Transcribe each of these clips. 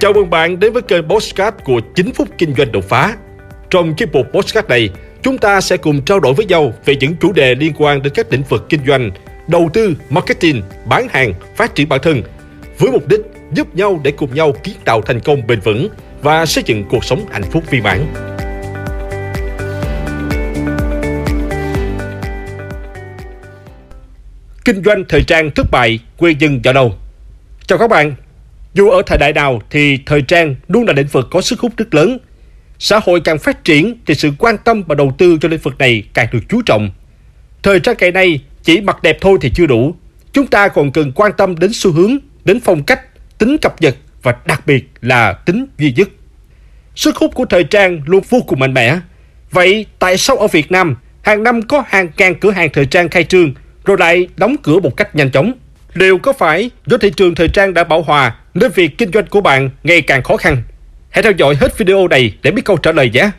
Chào mừng bạn đến với kênh Postcard của 9 phút kinh doanh đột phá. Trong chiếc mục Postcard này, chúng ta sẽ cùng trao đổi với nhau về những chủ đề liên quan đến các lĩnh vực kinh doanh, đầu tư, marketing, bán hàng, phát triển bản thân, với mục đích giúp nhau để cùng nhau kiến tạo thành công bền vững và xây dựng cuộc sống hạnh phúc viên mãn. Kinh doanh thời trang thất bại, nguyên nhân do đâu? Chào các bạn, dù ở thời đại nào thì thời trang luôn là lĩnh vực có sức hút rất lớn. Xã hội càng phát triển thì sự quan tâm và đầu tư cho lĩnh vực này càng được chú trọng. Thời trang ngày nay chỉ mặc đẹp thôi thì chưa đủ. Chúng ta còn cần quan tâm đến xu hướng, đến phong cách, tính cập nhật và đặc biệt là tính duy nhất. Sức hút của thời trang luôn vô cùng mạnh mẽ. Vậy tại sao ở Việt Nam hàng năm có hàng ngàn cửa hàng thời trang khai trương rồi lại đóng cửa một cách nhanh chóng? Liệu có phải do thị trường thời trang đã bão hòa nên việc kinh doanh của bạn ngày càng khó khăn? Hãy theo dõi hết video này để biết câu trả lời nhé.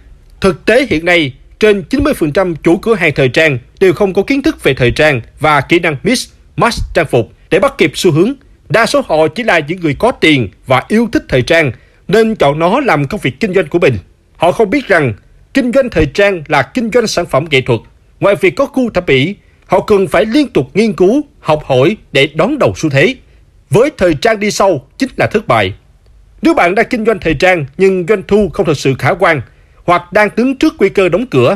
Thực tế hiện nay, trên 90% chủ cửa hàng thời trang đều không có kiến thức về thời trang và kỹ năng mix, match trang phục để bắt kịp xu hướng. Đa số họ chỉ là những người có tiền và yêu thích thời trang nên chọn nó làm công việc kinh doanh của mình. Họ không biết rằng kinh doanh thời trang là kinh doanh sản phẩm nghệ thuật. Ngoài việc có khu thẩm mỹ, họ cần phải liên tục nghiên cứu, học hỏi để đón đầu xu thế. Với thời trang đi sau chính là thất bại. Nếu bạn đang kinh doanh thời trang nhưng doanh thu không thật sự khả quan hoặc đang đứng trước nguy cơ đóng cửa,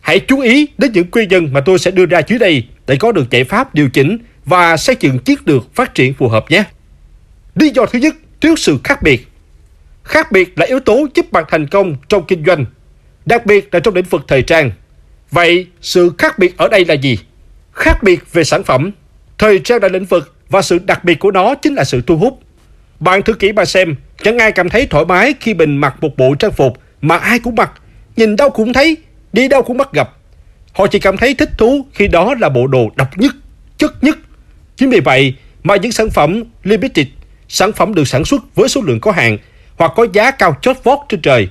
hãy chú ý đến những nguyên nhân mà tôi sẽ đưa ra dưới đây để có được giải pháp điều chỉnh và xây dựng chiến lược phát triển phù hợp nhé. Lý do thứ nhất, thiếu sự khác biệt. Khác biệt là yếu tố giúp bạn thành công trong kinh doanh, đặc biệt là trong lĩnh vực thời trang. Vậy sự khác biệt ở đây là gì? Khác biệt về sản phẩm. Thời trang là lĩnh vực và sự đặc biệt của nó chính là sự thu hút. Bạn thử kỹ mà xem, chẳng ai cảm thấy thoải mái khi mình mặc một bộ trang phục mà ai cũng mặc, nhìn đâu cũng thấy, đi đâu cũng bắt gặp. Họ chỉ cảm thấy thích thú khi đó là bộ đồ độc nhất, chất nhất. Chính vì vậy mà những sản phẩm limited, sản phẩm được sản xuất với số lượng có hạn hoặc có giá cao chót vót trên trời.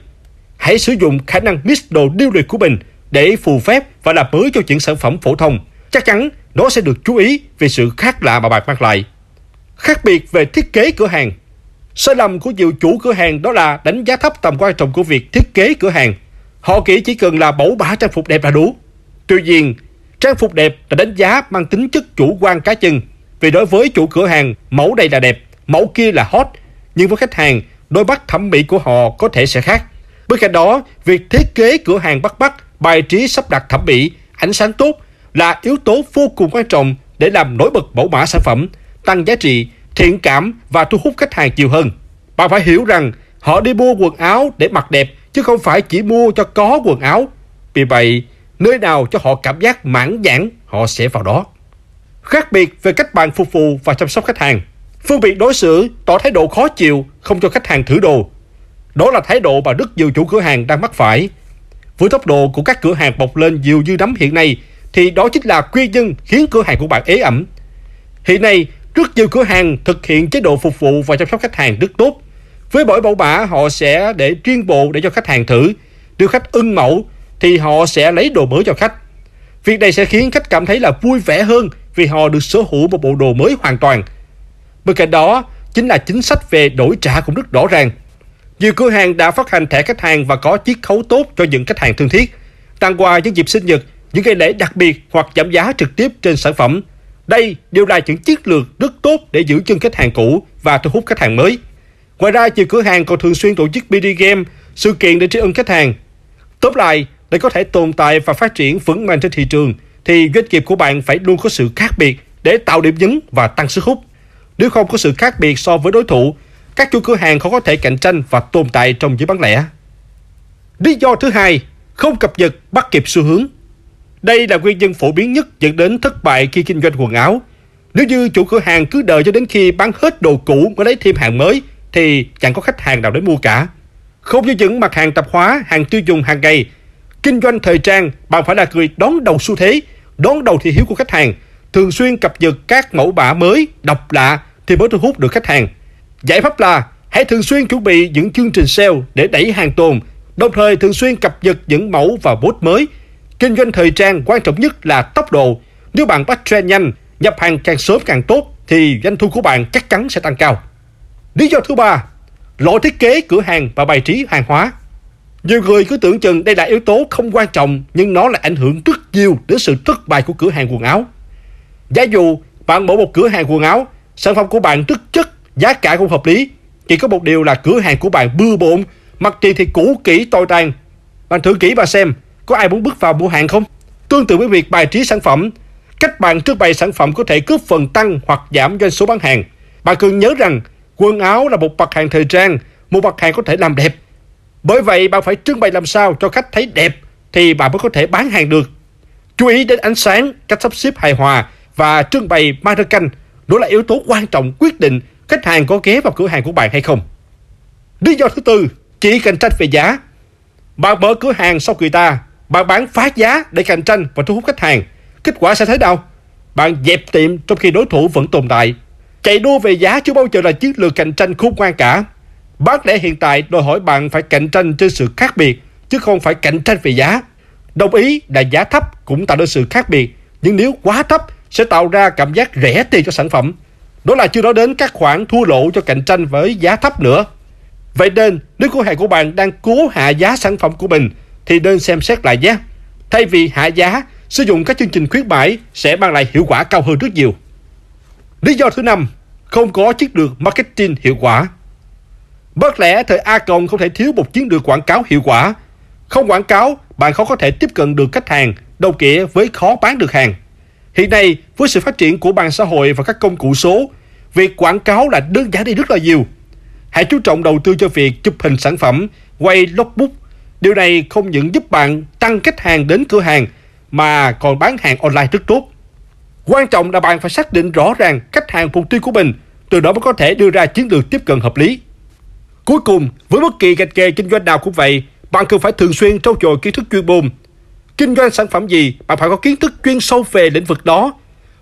Hãy sử dụng khả năng mix đồ điêu luyện của mình để phù phép và làm mới cho những sản phẩm phổ thông. Chắc chắn nó sẽ được chú ý vì sự khác lạ mà bạn mang lại. Khác biệt về thiết kế cửa hàng Sai lầm của nhiều chủ cửa hàng đó là đánh giá thấp tầm quan trọng của việc thiết kế cửa hàng. Họ nghĩ chỉ cần là mẫu bả trang phục đẹp là đủ. Tuy nhiên, trang phục đẹp là đánh giá mang tính chất chủ quan cá nhân. Vì đối với chủ cửa hàng, mẫu đây là đẹp, mẫu kia là hot. Nhưng với khách hàng, đôi mắt thẩm mỹ của họ có thể sẽ khác. Bên cạnh đó, việc thiết kế cửa hàng bắt mắt, bài trí sắp đặt thẩm mỹ, ánh sáng tốt là yếu tố vô cùng quan trọng để làm nổi bật mẫu mã sản phẩm, tăng giá trị, thiện cảm và thu hút khách hàng nhiều hơn. Bạn phải hiểu rằng họ đi mua quần áo để mặc đẹp chứ không phải chỉ mua cho có quần áo. Vì vậy, nơi nào cho họ cảm giác mãn nhãn, họ sẽ vào đó. Khác biệt về cách bạn phục vụ và chăm sóc khách hàng. Phương biệt đối xử tỏ thái độ khó chịu, không cho khách hàng thử đồ. Đó là thái độ mà rất nhiều chủ cửa hàng đang mắc phải. Với tốc độ của các cửa hàng bộc lên nhiều như nấm hiện nay, thì đó chính là nguyên nhân khiến cửa hàng của bạn ế ẩm. Hiện nay, rất nhiều cửa hàng thực hiện chế độ phục vụ và chăm sóc khách hàng rất tốt. Với mỗi mẫu mã họ sẽ để riêng bộ để cho khách hàng thử. Nếu khách ưng mẫu thì họ sẽ lấy đồ mới cho khách. Việc này sẽ khiến khách cảm thấy là vui vẻ hơn vì họ được sở hữu một bộ đồ mới hoàn toàn. Bên cạnh đó, chính là chính sách về đổi trả cũng rất rõ ràng. Nhiều cửa hàng đã phát hành thẻ khách hàng và có chiết khấu tốt cho những khách hàng thân thiết. Tặng quà những dịp sinh nhật, những ngày lễ đặc biệt hoặc giảm giá trực tiếp trên sản phẩm. Đây đều là những chiến lược rất tốt để giữ chân khách hàng cũ và thu hút khách hàng mới. Ngoài ra, nhiều cửa hàng còn thường xuyên tổ chức BD game, sự kiện để tri ân khách hàng. Tóm lại, để có thể tồn tại và phát triển vững mạnh trên thị trường, thì doanh nghiệp của bạn phải luôn có sự khác biệt để tạo điểm nhấn và tăng sức hút. Nếu không có sự khác biệt so với đối thủ, các chủ cửa hàng khó có thể cạnh tranh và tồn tại trong giới bán lẻ. Lý do thứ hai, không cập nhật bắt kịp xu hướng. Đây là nguyên nhân phổ biến nhất dẫn đến thất bại khi kinh doanh quần áo. Nếu như chủ cửa hàng cứ đợi cho đến khi bán hết đồ cũ mới lấy thêm hàng mới thì chẳng có khách hàng nào đến mua cả. Không như những mặt hàng tạp hóa, hàng tiêu dùng hàng ngày, kinh doanh thời trang bạn phải là người đón đầu xu thế, đón đầu thị hiếu của khách hàng, thường xuyên cập nhật các mẫu mã mới, độc lạ thì mới thu hút được khách hàng. Giải pháp là hãy thường xuyên chuẩn bị những chương trình sale để đẩy hàng tồn, đồng thời thường xuyên cập nhật những mẫu và bốt mới. Kinh doanh thời trang quan trọng nhất là tốc độ. Nếu bạn bắt trend nhanh, nhập hàng càng sớm càng tốt thì doanh thu của bạn chắc chắn sẽ tăng cao. Lý do thứ ba, lỗi thiết kế cửa hàng và bài trí hàng hóa. Nhiều người cứ tưởng chừng đây là yếu tố không quan trọng nhưng nó lại ảnh hưởng rất nhiều đến sự thất bại của cửa hàng quần áo. Giả dụ bạn mở một cửa hàng quần áo, sản phẩm của bạn rất chất, giá cả không hợp lý. Chỉ có một điều là cửa hàng của bạn bừa bộn, mặt tiền thì cũ kỹ tồi tàn. Bạn thử kỹ và xem, có ai muốn bước vào mua hàng không? Tương tự với việc bài trí sản phẩm, cách bạn trưng bày sản phẩm có thể cướp phần tăng hoặc giảm doanh số bán hàng. Bạn cần nhớ rằng quần áo là một mặt hàng thời trang, một mặt hàng có thể làm đẹp. Bởi vậy bạn phải trưng bày làm sao cho khách thấy đẹp thì bạn mới có thể bán hàng được. Chú ý đến ánh sáng, cách sắp xếp hài hòa và trưng bày mannequin đó là yếu tố quan trọng quyết định khách hàng có ghé vào cửa hàng của bạn hay không. Lý do thứ tư, chỉ cạnh tranh về giá. Bạn mở cửa hàng sau người ta, bạn bán phá giá để cạnh tranh và thu hút khách hàng. Kết quả sẽ thế nào? Bạn dẹp tiệm trong khi đối thủ vẫn tồn tại. Chạy đua về giá chưa bao giờ là chiến lược cạnh tranh khôn ngoan cả. Bán lẻ hiện tại đòi hỏi bạn phải cạnh tranh trên sự khác biệt, chứ không phải cạnh tranh về giá. Đồng ý là giá thấp cũng tạo nên sự khác biệt, nhưng nếu quá thấp sẽ tạo ra cảm giác rẻ tiền cho sản phẩm. Đó là chưa nói đến các khoản thua lỗ cho cạnh tranh với giá thấp nữa. Vậy nên, nếu cửa hàng của bạn đang cố hạ giá sản phẩm của mình, thì nên xem xét lại nhé. Thay vì hạ giá, sử dụng các chương trình khuyến mãi sẽ mang lại hiệu quả cao hơn rất nhiều. Lý do thứ năm, không có chiến lược marketing hiệu quả. Bất lẽ thời A Cộng không thể thiếu một chiến lược quảng cáo hiệu quả. Không quảng cáo, bạn khó có thể tiếp cận được khách hàng, đồng nghĩa với khó bán được hàng. Hiện nay, với sự phát triển của mạng xã hội và các công cụ số, việc quảng cáo là đơn giản đi rất là nhiều. Hãy chú trọng đầu tư cho việc chụp hình sản phẩm, quay logbook. Điều này không những giúp bạn tăng khách hàng đến cửa hàng mà còn bán hàng online rất tốt. Quan trọng là bạn phải xác định rõ ràng khách hàng mục tiêu của mình, từ đó mới có thể đưa ra chiến lược tiếp cận hợp lý. Cuối cùng, với bất kỳ ngành nghề kinh doanh nào cũng vậy, bạn cần phải thường xuyên trau dồi kiến thức chuyên môn. Kinh doanh sản phẩm gì, bạn phải có kiến thức chuyên sâu về lĩnh vực đó.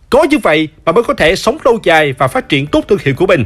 Có như vậy, bạn mới có thể sống lâu dài và phát triển tốt thương hiệu của mình.